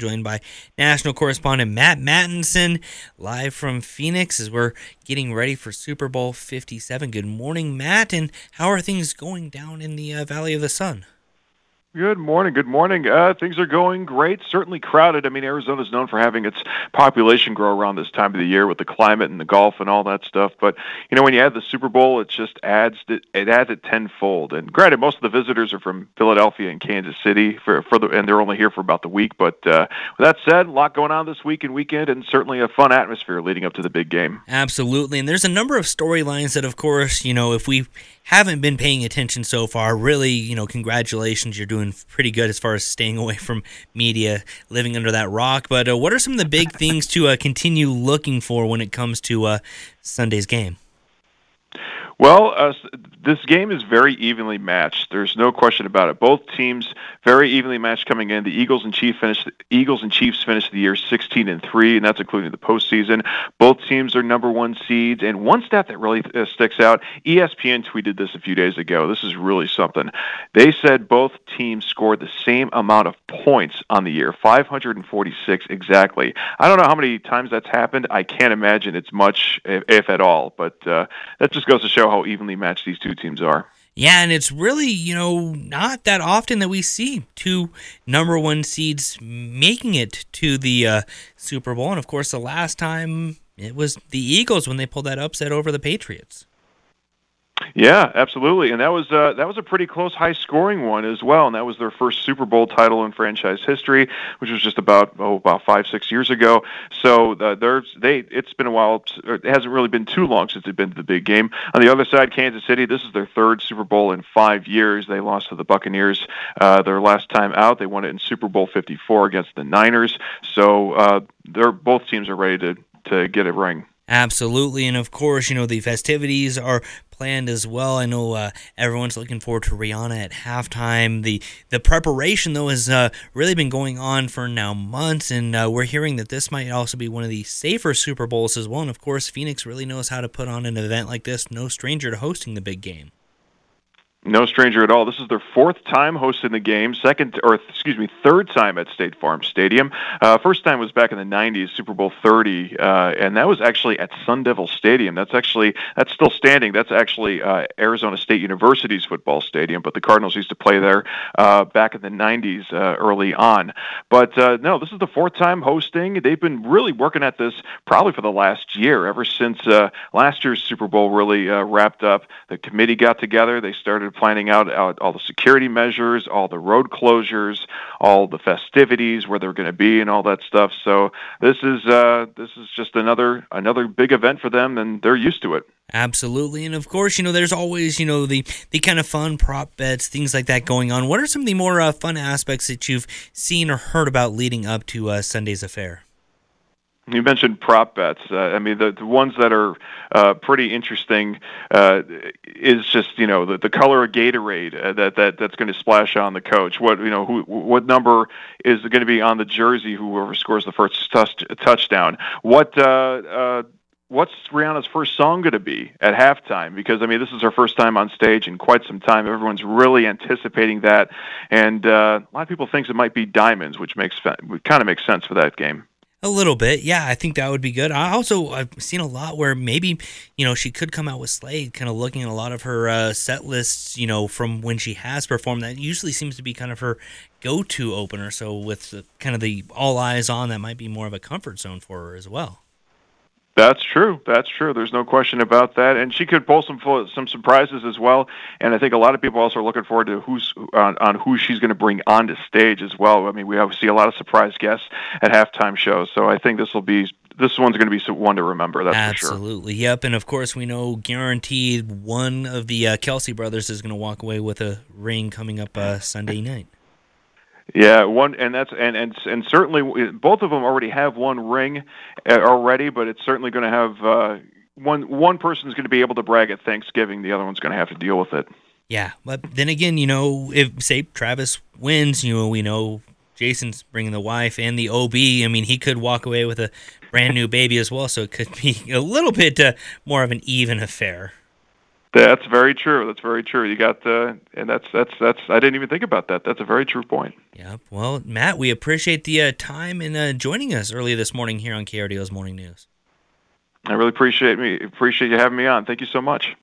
joined by national correspondent Matt Mattinson, live from Phoenix as we're getting ready for Super Bowl 57. Good morning, Matt, and how are things going down in the uh, Valley of the Sun? Good morning. Good morning. Uh, things are going great. Certainly crowded. I mean, Arizona is known for having its population grow around this time of the year with the climate and the golf and all that stuff. But you know, when you add the Super Bowl, it just adds it, adds it tenfold. And granted, most of the visitors are from Philadelphia and Kansas City for for the, and they're only here for about the week. But uh, with that said, a lot going on this week and weekend, and certainly a fun atmosphere leading up to the big game. Absolutely. And there's a number of storylines that, of course, you know, if we haven't been paying attention so far, really, you know, congratulations. You're doing pretty good as far as staying away from media, living under that rock. But uh, what are some of the big things to uh, continue looking for when it comes to uh, Sunday's game? Well, uh, this game is very evenly matched. There's no question about it. Both teams very evenly matched coming in. The Eagles and Chiefs finished. Eagles and Chiefs finished the year 16 and three, and that's including the postseason. Both teams are number one seeds. And one stat that really uh, sticks out: ESPN tweeted this a few days ago. This is really something. They said both teams scored the same amount of points on the year, 546 exactly. I don't know how many times that's happened. I can't imagine it's much, if, if at all. But uh, that just goes to show how evenly matched these two teams are. Yeah, and it's really, you know, not that often that we see two number one seeds making it to the uh, Super Bowl. And of course, the last time it was the Eagles when they pulled that upset over the Patriots. Yeah, absolutely, and that was uh, that was a pretty close, high-scoring one as well, and that was their first Super Bowl title in franchise history, which was just about oh about five six years ago. So uh, there's they it's been a while. It hasn't really been too long since they've been to the big game. On the other side, Kansas City, this is their third Super Bowl in five years. They lost to the Buccaneers uh, their last time out. They won it in Super Bowl 54 against the Niners. So uh, they're both teams are ready to to get a ring. Absolutely, and of course, you know the festivities are planned as well. I know uh, everyone's looking forward to Rihanna at halftime. the The preparation though has uh, really been going on for now months, and uh, we're hearing that this might also be one of the safer Super Bowls as well. And of course, Phoenix really knows how to put on an event like this. No stranger to hosting the big game. No stranger at all. This is their fourth time hosting the game, second or excuse me, third time at State Farm Stadium. Uh, first time was back in the '90s, Super Bowl 30, uh, and that was actually at Sun Devil Stadium. That's actually that's still standing. That's actually uh, Arizona State University's football stadium, but the Cardinals used to play there uh, back in the '90s, uh, early on. But uh, no, this is the fourth time hosting. They've been really working at this probably for the last year, ever since last year's Super Bowl really wrapped up. The committee got together. They started started planning out, out all the security measures, all the road closures, all the festivities, where they're going to be, and all that stuff. So this is uh, this is just another another big event for them, and they're used to it. Absolutely, and of course, you know, there's always you know the the kind of fun prop bets, things like that going on. What are some of the more uh, fun aspects that you've seen or heard about leading up to uh, Sunday's affair? You mentioned prop bets. Uh, I mean, the, the ones that are uh, pretty interesting uh, is just you know the, the color of Gatorade uh, that that that's going to splash on the coach. What you know, who what number is going to be on the jersey? Whoever scores the first touch, touchdown. What uh, uh, what's Rihanna's first song going to be at halftime? Because I mean, this is her first time on stage in quite some time. Everyone's really anticipating that, and uh, a lot of people think it might be Diamonds, which makes kind of makes sense for that game. A little bit, yeah. I think that would be good. I also I've seen a lot where maybe you know she could come out with Slade, kind of looking at a lot of her uh, set lists, you know, from when she has performed. That usually seems to be kind of her go-to opener. So with the, kind of the all eyes on, that might be more of a comfort zone for her as well. That's true. That's true. There's no question about that. And she could pull some some surprises as well. And I think a lot of people also are looking forward to who's on, on who she's going to bring onto stage as well. I mean, we see a lot of surprise guests at halftime shows. So I think this will be this one's going to be one to remember. That's absolutely. Sure. Yep. And of course, we know guaranteed one of the uh, Kelce brothers is going to walk away with a ring coming up uh, Sunday night. Yeah, one and that's and and and certainly both of them already have one ring uh, already, but it's certainly going to have uh, one one person's going to be able to brag at Thanksgiving, the other one's going to have to deal with it. Yeah, but then again, you know, if say Travis wins, you know, we know Jason's bringing the wife and the OB. I mean, he could walk away with a brand new baby as well, so it could be a little bit uh, more of an even affair. That's very true. That's very true. You got the, and that's that's that's. I didn't even think about that. That's a very true point. Yep. Well, Matt, we appreciate the uh, time and uh, joining us early this morning here on KRDO's Morning News. I really appreciate me appreciate you having me on. Thank you so much.